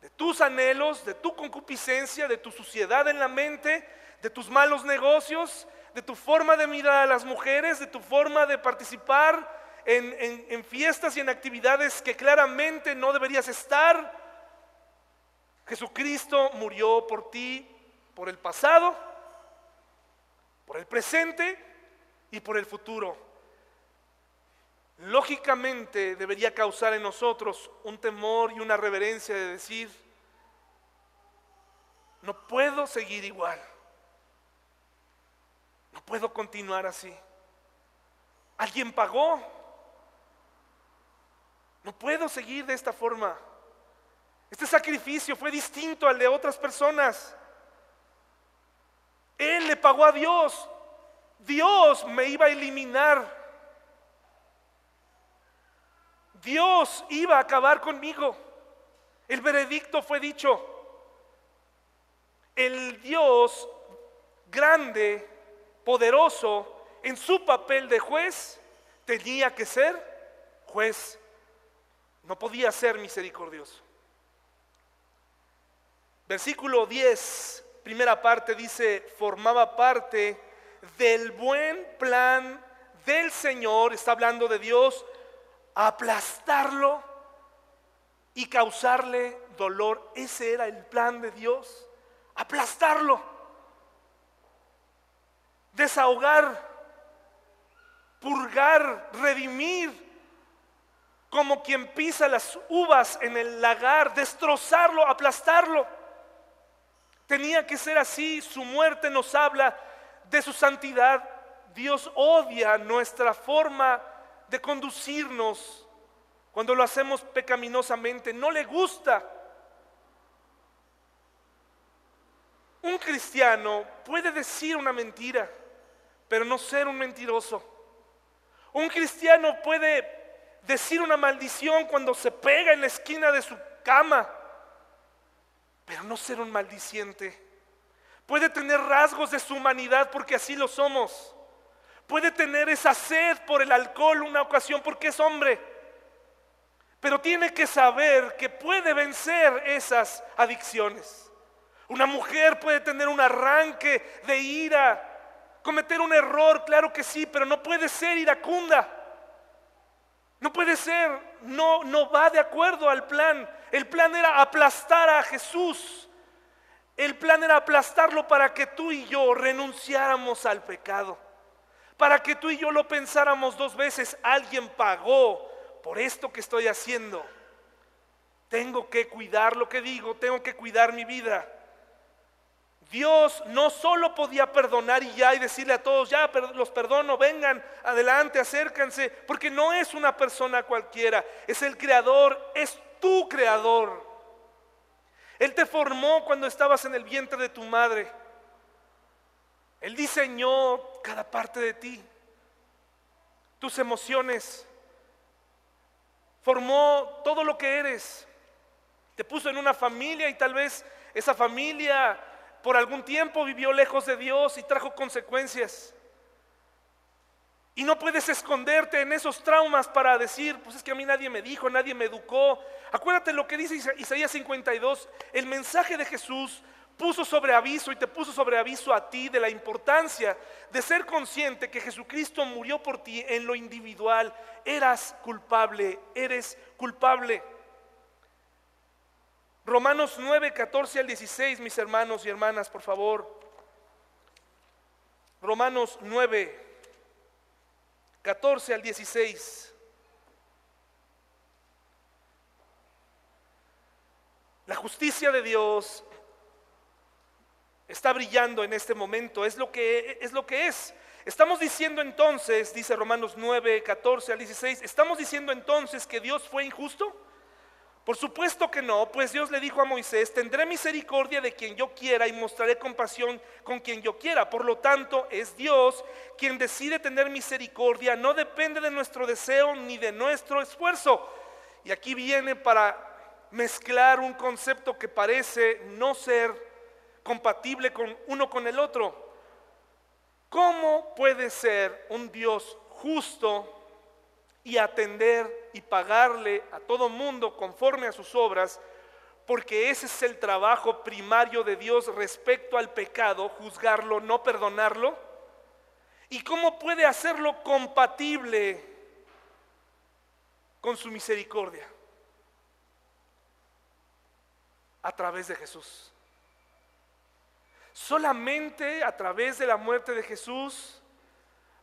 Speaker 1: de tus anhelos, de tu concupiscencia, de tu suciedad en la mente, de tus malos negocios, de tu forma de mirar a las mujeres, de tu forma de participar en, fiestas y en actividades que claramente no deberías estar. Jesucristo murió por ti, por el pasado, por el presente y por el futuro. Lógicamente debería causar en nosotros un temor y una reverencia de decir, no puedo seguir igual. Puedo continuar así. Alguien pagó. No puedo seguir de esta forma. Este sacrificio fue distinto al de otras personas. Él le pagó a Dios. Dios me iba a eliminar. Dios iba a acabar conmigo. El veredicto fue dicho. El Dios grande, poderoso, en su papel de juez, tenía que ser juez. No podía ser misericordioso. Versículo 10, primera parte dice, formaba parte del buen plan del Señor, está hablando de Dios, aplastarlo y causarle dolor. Ese era el plan de Dios, aplastarlo, desahogar, purgar, redimir, como quien pisa las uvas en el lagar, destrozarlo, aplastarlo. Tenía que ser así, su muerte nos habla de su santidad. Dios odia nuestra forma de conducirnos cuando lo hacemos pecaminosamente. No le gusta. Un cristiano puede decir una mentira, pero no ser un mentiroso. Un cristiano puede decir una maldición cuando se pega en la esquina de su cama, pero no ser un maldiciente. Puede tener rasgos de su humanidad porque así lo somos. Puede tener esa sed por el alcohol una ocasión porque es hombre. Pero tiene que saber que puede vencer esas adicciones. Una mujer puede tener un arranque de ira, cometer un error, claro que sí, pero no puede ser iracunda. No puede ser, no, no va de acuerdo al plan. El plan era aplastar a Jesús. El plan era aplastarlo para que tú y yo renunciáramos al pecado. Para que tú y yo lo pensáramos dos veces. Alguien pagó por esto que estoy haciendo. Tengo que cuidar lo que digo, tengo que cuidar mi vida. Dios no solo podía perdonar y ya y decirle a todos, ya los perdono, vengan, adelante, acércanse, porque no es una persona cualquiera, es el creador, es tu creador. Él te formó cuando estabas en el vientre de tu madre. Él diseñó cada parte de ti, tus emociones, formó todo lo que eres, te puso en una familia y tal vez esa familia por algún tiempo vivió lejos de Dios y trajo consecuencias. Y no puedes esconderte en esos traumas para decir, pues es que a mí nadie me dijo, nadie me educó. Acuérdate lo que dice Isaías 52, el mensaje de Jesús puso sobre aviso y te puso sobre aviso a ti de la importancia de ser consciente que Jesucristo murió por ti en lo individual. Eras culpable, eres culpable. Romanos 9, 14 al 16, mis hermanos y hermanas, por favor. Romanos 9, 14 al 16. La justicia de Dios está brillando en este momento, es lo que es. Lo que es. Estamos diciendo entonces, dice Romanos 9, 14 al 16, estamos diciendo entonces que Dios fue injusto. Por supuesto que no, pues Dios le dijo a Moisés, tendré misericordia de quien yo quiera y mostraré compasión con quien yo quiera. Por lo tanto, es Dios quien decide tener misericordia, no depende de nuestro deseo ni de nuestro esfuerzo. Y aquí viene para mezclar un concepto que parece no ser compatible con uno con el otro. ¿Cómo puede ser un Dios justo y atender y pagarle a todo mundo conforme a sus obras, porque ese es el trabajo primario de Dios respecto al pecado, juzgarlo, no perdonarlo. ¿Y cómo puede hacerlo compatible con su misericordia? A través de Jesús. Solamente a través de la muerte de Jesús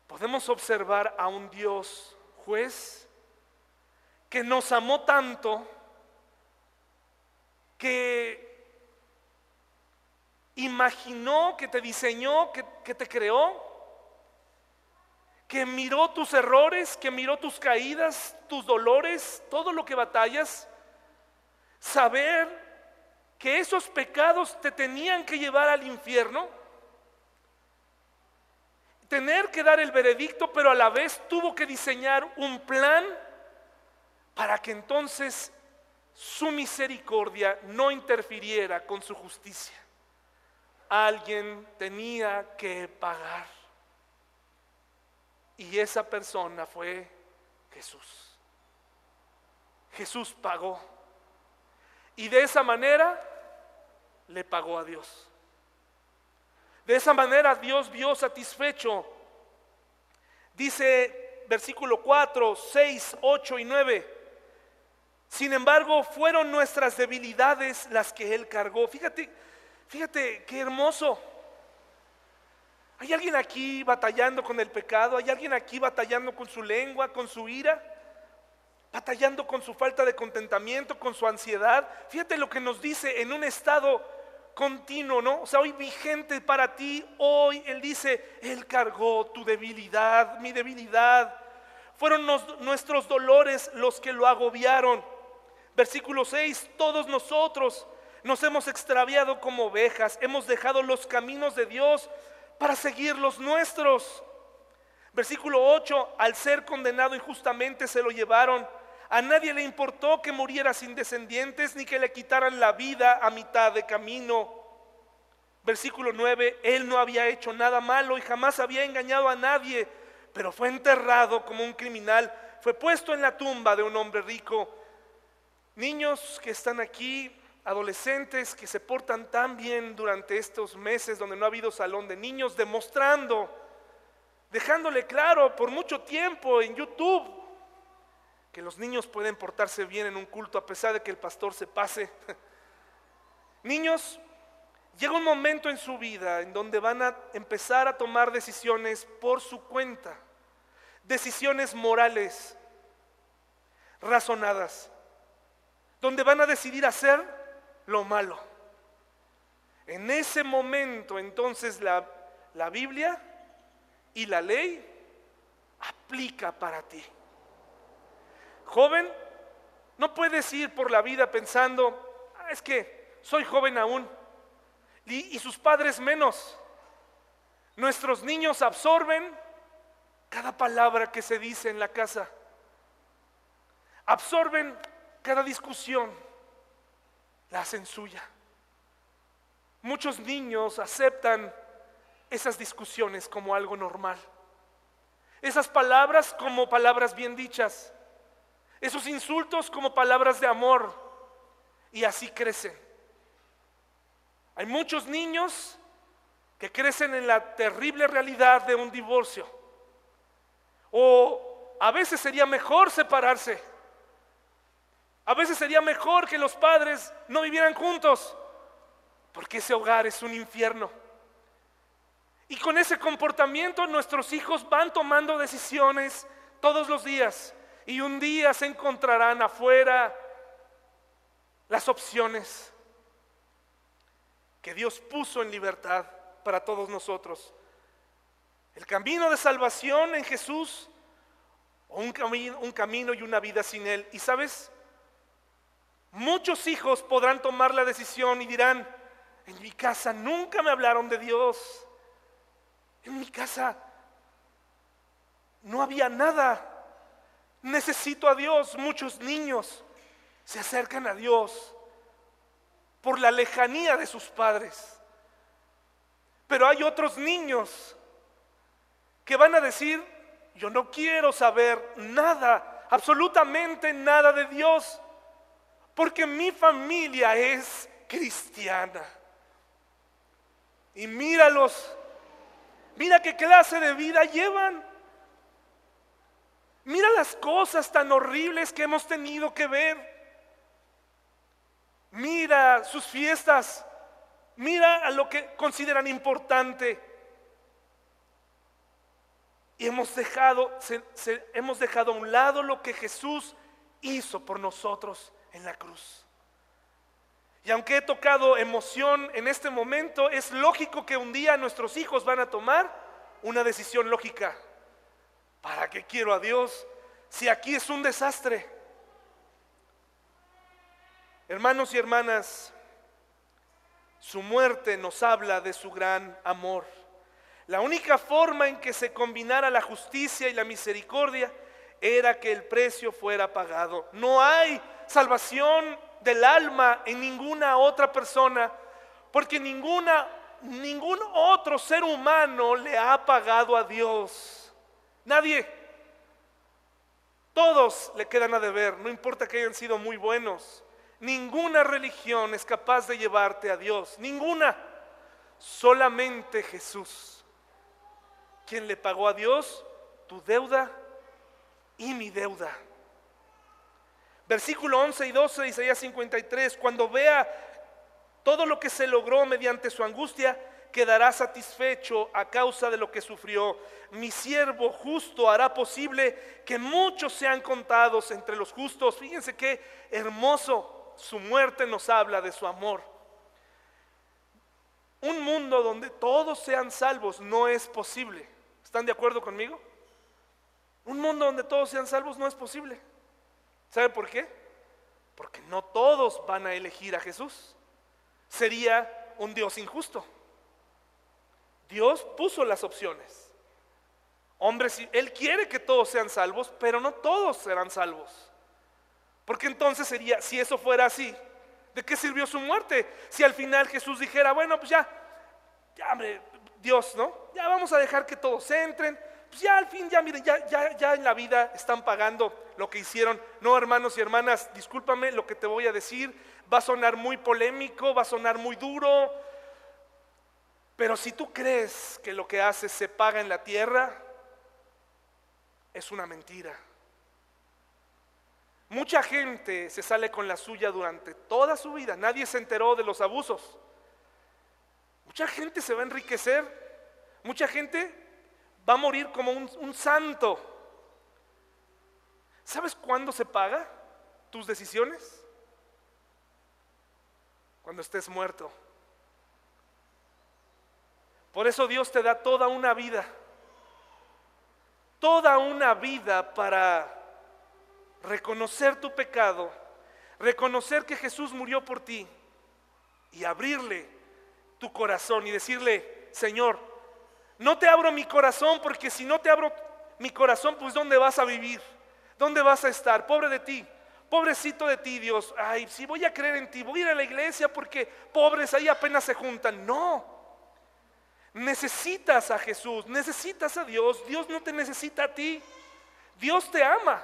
Speaker 1: podemos observar a un Dios juez que nos amó tanto que imaginó, que te diseñó, que, que, te creó, que miró tus errores, que miró tus caídas, tus dolores, todo lo que batallas. Saber que esos pecados te tenían que llevar al infierno. Tener que dar el veredicto, pero a la vez tuvo que diseñar un plan para que entonces su misericordia no interfiriera con su justicia. Alguien tenía que pagar. Y esa persona fue Jesús. Jesús pagó. Y de esa manera le pagó a Dios. De esa manera Dios vio satisfecho. Dice versículo 4, 6, 8 y 9. Sin embargo, fueron nuestras debilidades las que Él cargó. Fíjate, fíjate qué hermoso. ¿Hay alguien aquí batallando con el pecado? ¿Hay alguien aquí batallando con su lengua, con su ira? Batallando con su falta de contentamiento, con su ansiedad. Fíjate lo que nos dice en un estado continuo, ¿no? O sea, hoy vigente para ti, hoy Él dice, Él cargó tu debilidad, mi debilidad. Fueron nuestros dolores los que lo agobiaron. Versículo 6, todos nosotros nos hemos extraviado como ovejas, hemos dejado los caminos de Dios para seguir los nuestros. Versículo 8, al ser condenado injustamente se lo llevaron. A nadie le importó que muriera sin descendientes ni que le quitaran la vida a mitad de camino. Versículo 9, él no había hecho nada malo y jamás había engañado a nadie, pero fue enterrado como un criminal, fue puesto en la tumba de un hombre rico. Niños que están aquí, adolescentes que se portan tan bien durante estos meses donde no ha habido salón de niños, demostrando, dejándole claro por mucho tiempo en YouTube que los niños pueden portarse bien en un culto a pesar de que el pastor se pase. Niños, llega un momento en su vida en donde van a empezar a tomar decisiones por su cuenta, decisiones morales, razonadas, donde van a decidir hacer lo malo. En ese momento entonces la, la Biblia y la ley aplica para ti. Joven, no puedes ir por la vida pensando, ah, es que soy joven aún y, y sus padres menos. Nuestros niños absorben cada palabra que se dice en la casa. Absorben cada discusión, la hacen suya. Muchos niños aceptan esas discusiones como algo normal. Esas palabras como palabras bien dichas esos insultos como palabras de amor y así crecen. Hay muchos niños que crecen en la terrible realidad de un divorcio. O a veces sería mejor separarse. A veces sería mejor que los padres no vivieran juntos, porque ese hogar es un infierno. Y con ese comportamiento nuestros hijos van tomando decisiones todos los días y un día se encontrarán afuera las opciones que Dios puso en libertad para todos nosotros. El camino de salvación en Jesús o un camino, y una vida sin Él. Y sabes, muchos hijos podrán tomar la decisión y dirán, en mi casa nunca me hablaron de Dios. En mi casa no había nada. Necesito a Dios. Muchos niños se acercan a Dios por la lejanía de sus padres. Pero hay otros niños que van a decir, yo no quiero saber nada, absolutamente nada de Dios, porque mi familia es cristiana. Y míralos, mira qué clase de vida llevan. Mira las cosas tan horribles que hemos tenido que ver. Mira sus fiestas. Mira a lo que consideran importante. Y hemos dejado, hemos dejado a un lado lo que Jesús hizo por nosotros en la cruz. Y aunque he tocado emoción en este momento, es lógico que un día nuestros hijos van a tomar una decisión lógica. ¿Para qué quiero a Dios si aquí es un desastre? Hermanos y hermanas, su muerte nos habla de su gran amor. La única forma en que se combinara la justicia y la misericordia era que el precio fuera pagado. No hay salvación del alma en ninguna otra persona, porque ninguna, ningún otro ser humano le ha pagado a Dios. Nadie. Todos le quedan a deber, no importa que hayan sido muy buenos. Ninguna religión es capaz de llevarte a Dios, ninguna. Solamente Jesús, quien le pagó a Dios tu deuda y mi deuda. Versículo 11 y 12 de Isaías 53, cuando vea todo lo que se logró mediante su angustia, quedará satisfecho a causa de lo que sufrió. Mi siervo justo hará posible que muchos sean contados entre los justos. Fíjense qué hermoso su muerte nos habla de su amor. Un mundo donde todos sean salvos no es posible. ¿Están de acuerdo conmigo? Un mundo donde todos sean salvos no es posible. ¿Sabe por qué? Porque no todos van a elegir a Jesús. Sería un Dios injusto. Dios puso las opciones. Hombres, Él quiere que todos sean salvos, pero no todos serán salvos. Porque entonces sería, si eso fuera así, ¿de qué sirvió su muerte? Si al final Jesús dijera, bueno, pues ya, ya, hombre, Dios, ¿no? Ya vamos a dejar que todos entren. Pues ya al fin, ya miren, ya, ya, ya en la vida están pagando lo que hicieron. No, hermanos y hermanas, discúlpame lo que te voy a decir. Va a sonar muy polémico, va a sonar muy duro. Pero si tú crees que lo que haces se paga en la tierra, es una mentira. Mucha gente se sale con la suya durante toda su vida. Nadie se enteró de los abusos. Mucha gente se va a enriquecer. Mucha gente va a morir como un, santo. ¿Sabes cuándo se paga tus decisiones? Cuando estés muerto. Por eso Dios te da toda una vida. Toda una vida para reconocer tu pecado, reconocer que Jesús murió por ti y abrirle tu corazón y decirle, Señor, no te abro mi corazón porque si no te abro mi corazón, pues ¿dónde vas a vivir? ¿Dónde vas a estar? Pobre de ti. Pobrecito de ti, Dios. Ay, si voy a creer en ti, voy a ir a la iglesia porque pobres ahí apenas se juntan. No. Necesitas a Jesús, necesitas a Dios. Dios no te necesita a ti. Dios te ama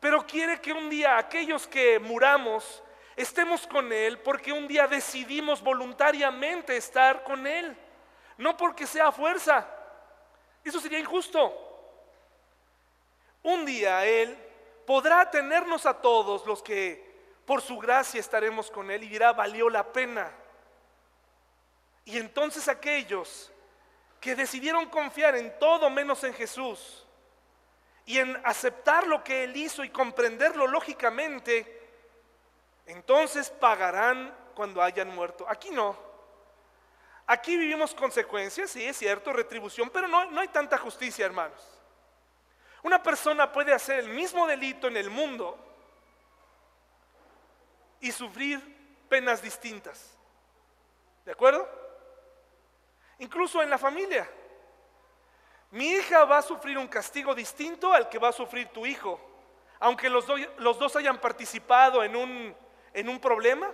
Speaker 1: pero quiere que un día aquellos que muramos estemos con Él porque un día decidimos voluntariamente estar con Él, no porque sea fuerza. Eso sería injusto. Un día Él podrá tenernos a todos los que por su gracia estaremos con Él y dirá, valió la pena. Y entonces aquellos que decidieron confiar en todo menos en Jesús, y en aceptar lo que Él hizo y comprenderlo lógicamente, entonces pagarán cuando hayan muerto. Aquí no. Aquí vivimos consecuencias, sí, es cierto, retribución, pero no, no hay tanta justicia, hermanos. Una persona puede hacer el mismo delito en el mundo y sufrir penas distintas. ¿De acuerdo? Incluso en la familia. Mi hija va a sufrir un castigo distinto al que va a sufrir tu hijo. Aunque los, los dos hayan participado en un, en un problema,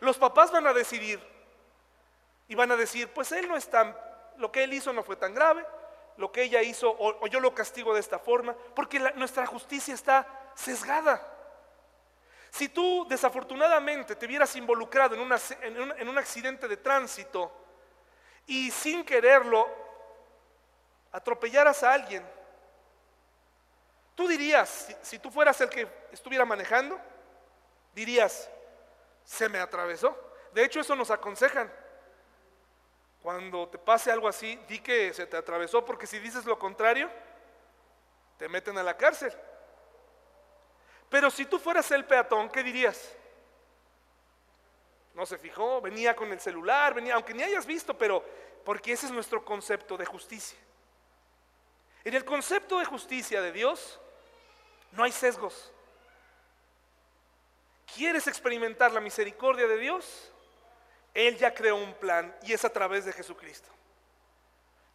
Speaker 1: los papás van a decidir y van a decir, pues él no es tan, lo que él hizo no fue tan grave, lo que ella hizo, o, yo lo castigo de esta forma, porque nuestra justicia está sesgada. Si tú desafortunadamente te vieras involucrado en, un accidente de tránsito y sin quererlo atropellaras a alguien, tú dirías, si, tú fueras el que estuviera manejando, dirías, se me atravesó. De hecho, eso nos aconsejan. Cuando te pase algo así, di que se te atravesó, porque si dices lo contrario, te meten a la cárcel. Pero si tú fueras el peatón, ¿qué dirías? No se fijó, venía con el celular, venía, aunque ni hayas visto, pero porque ese es nuestro concepto de justicia. En el concepto de justicia de Dios no hay sesgos. ¿Quieres experimentar la misericordia de Dios? Él ya creó un plan y es a través de Jesucristo.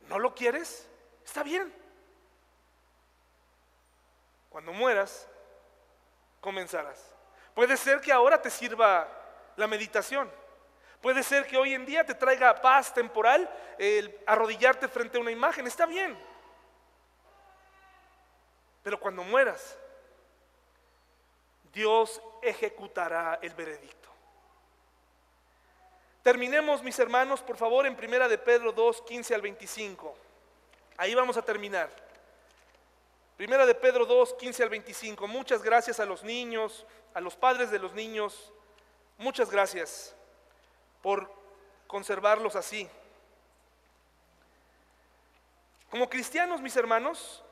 Speaker 1: ¿No lo quieres? Está bien. Cuando mueras, comenzarás. Puede ser que ahora te sirva la meditación. Puede ser que hoy en día te traiga paz temporal el arrodillarte frente a una imagen. Está bien. Pero cuando mueras, Dios ejecutará el veredicto. Terminemos, mis hermanos, por favor, en Primera de Pedro 2, 15 al 25. Ahí vamos a terminar. Primera de Pedro 2, 15 al 25. Muchas gracias a los niños, a los padres de los niños. Muchas gracias por conservarlos así. Como cristianos, mis hermanos,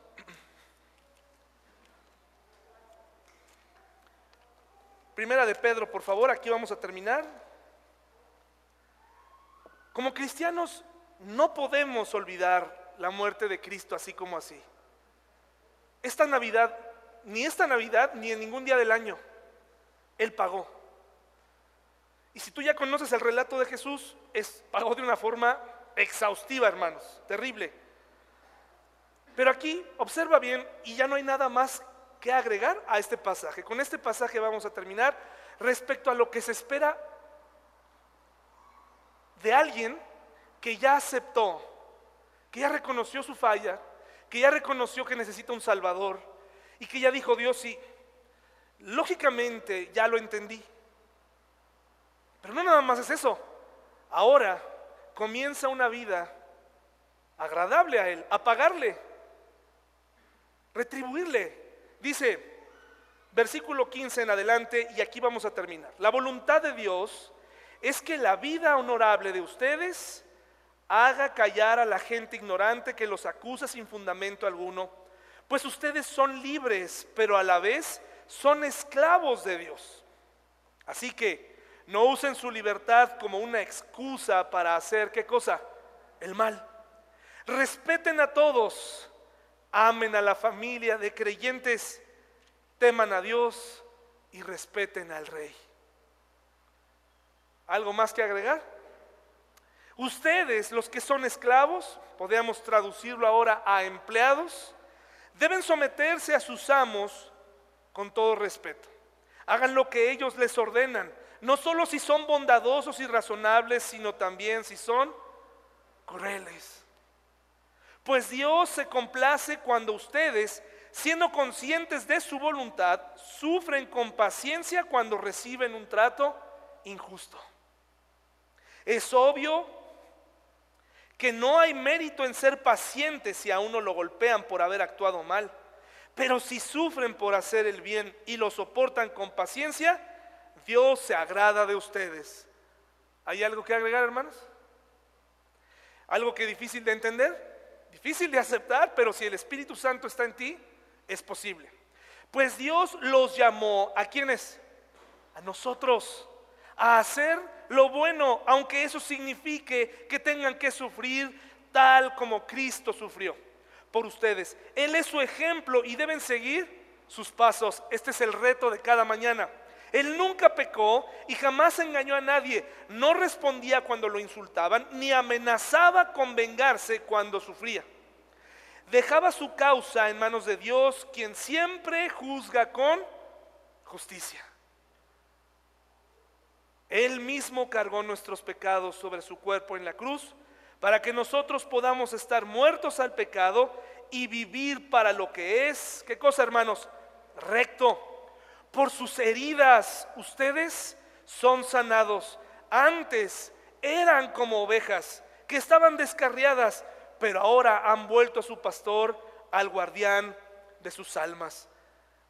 Speaker 1: Primera de Pedro, por favor, aquí vamos a terminar. Como cristianos no podemos olvidar la muerte de Cristo así como así. Esta Navidad, ni esta Navidad, ni en ningún día del año, Él pagó. Y si tú ya conoces el relato de Jesús, es, pagó de una forma exhaustiva, hermanos, terrible. Pero aquí observa bien y ya no hay nada más que agregar a este pasaje. Con este pasaje vamos a terminar respecto a lo que se espera de alguien que ya aceptó, que ya reconoció su falla, que ya reconoció que necesita un Salvador y que ya dijo Dios sí, lógicamente ya lo entendí. Pero no nada más es eso. Ahora comienza una vida agradable a Él, a pagarle, retribuirle. Dice, versículo 15 en adelante, y aquí vamos a terminar. La voluntad de Dios es que la vida honorable de ustedes haga callar a la gente ignorante que los acusa sin fundamento alguno, pues ustedes son libres, pero a la vez son esclavos de Dios. Así que no usen su libertad como una excusa para hacer qué cosa? El mal. Respeten a todos, amen a la familia de creyentes, teman a Dios y respeten al rey. ¿Algo más que agregar? Ustedes, los que son esclavos, podríamos traducirlo ahora a empleados, deben someterse a sus amos con todo respeto. Hagan lo que ellos les ordenan no solo si son bondadosos y razonables, sino también si son crueles. Pues Dios se complace cuando ustedes, siendo conscientes de su voluntad, sufren con paciencia cuando reciben un trato injusto. Es obvio que no hay mérito en ser pacientes si a uno lo golpean por haber actuado mal, pero si sufren por hacer el bien y lo soportan con paciencia, Dios se agrada de ustedes. ¿Hay algo que agregar, hermanos? ¿Algo que difícil de entender? Difícil de aceptar, pero si el Espíritu Santo está en ti, es posible. Pues Dios los llamó a quienes? A nosotros, a hacer lo bueno, aunque eso signifique que tengan que sufrir tal como Cristo sufrió por ustedes. Él es su ejemplo y deben seguir sus pasos. Este es el reto de cada mañana. Él nunca pecó y jamás engañó a nadie. No respondía cuando lo insultaban, ni amenazaba con vengarse cuando sufría. Dejaba su causa en manos de Dios, quien siempre juzga con justicia. Él mismo cargó nuestros pecados sobre su cuerpo en la cruz para que nosotros podamos estar muertos al pecado y vivir para lo que es, ¿qué cosa hermanos? Recto por sus heridas ustedes son sanados. Antes eran como ovejas que estaban descarriadas, pero ahora han vuelto a su pastor, al guardián de sus almas.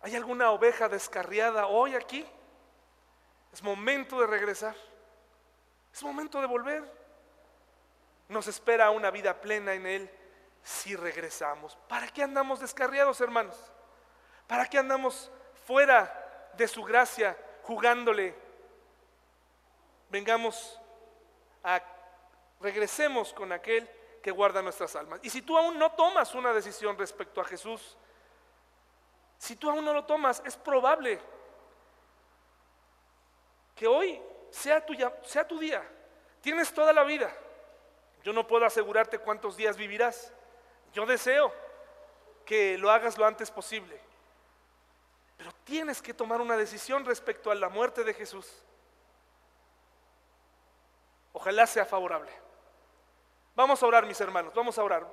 Speaker 1: ¿Hay alguna oveja descarriada hoy aquí? Es momento de regresar. Es momento de volver. Nos espera una vida plena en Él si regresamos. ¿Para qué andamos descarriados, hermanos? ¿Para qué andamos fuera de su gracia jugándole. Vengamos a, regresemos con aquel que guarda nuestras almas. Y si tú aún no tomas una decisión respecto a Jesús, si tú aún no lo tomas, es probable que hoy sea tu, sea tu día. Tienes toda la vida. Yo no puedo asegurarte cuántos días vivirás. Yo deseo que lo hagas lo antes posible. Pero tienes que tomar una decisión respecto a la muerte de Jesús. Ojalá sea favorable. Vamos a orar, mis hermanos, vamos a orar.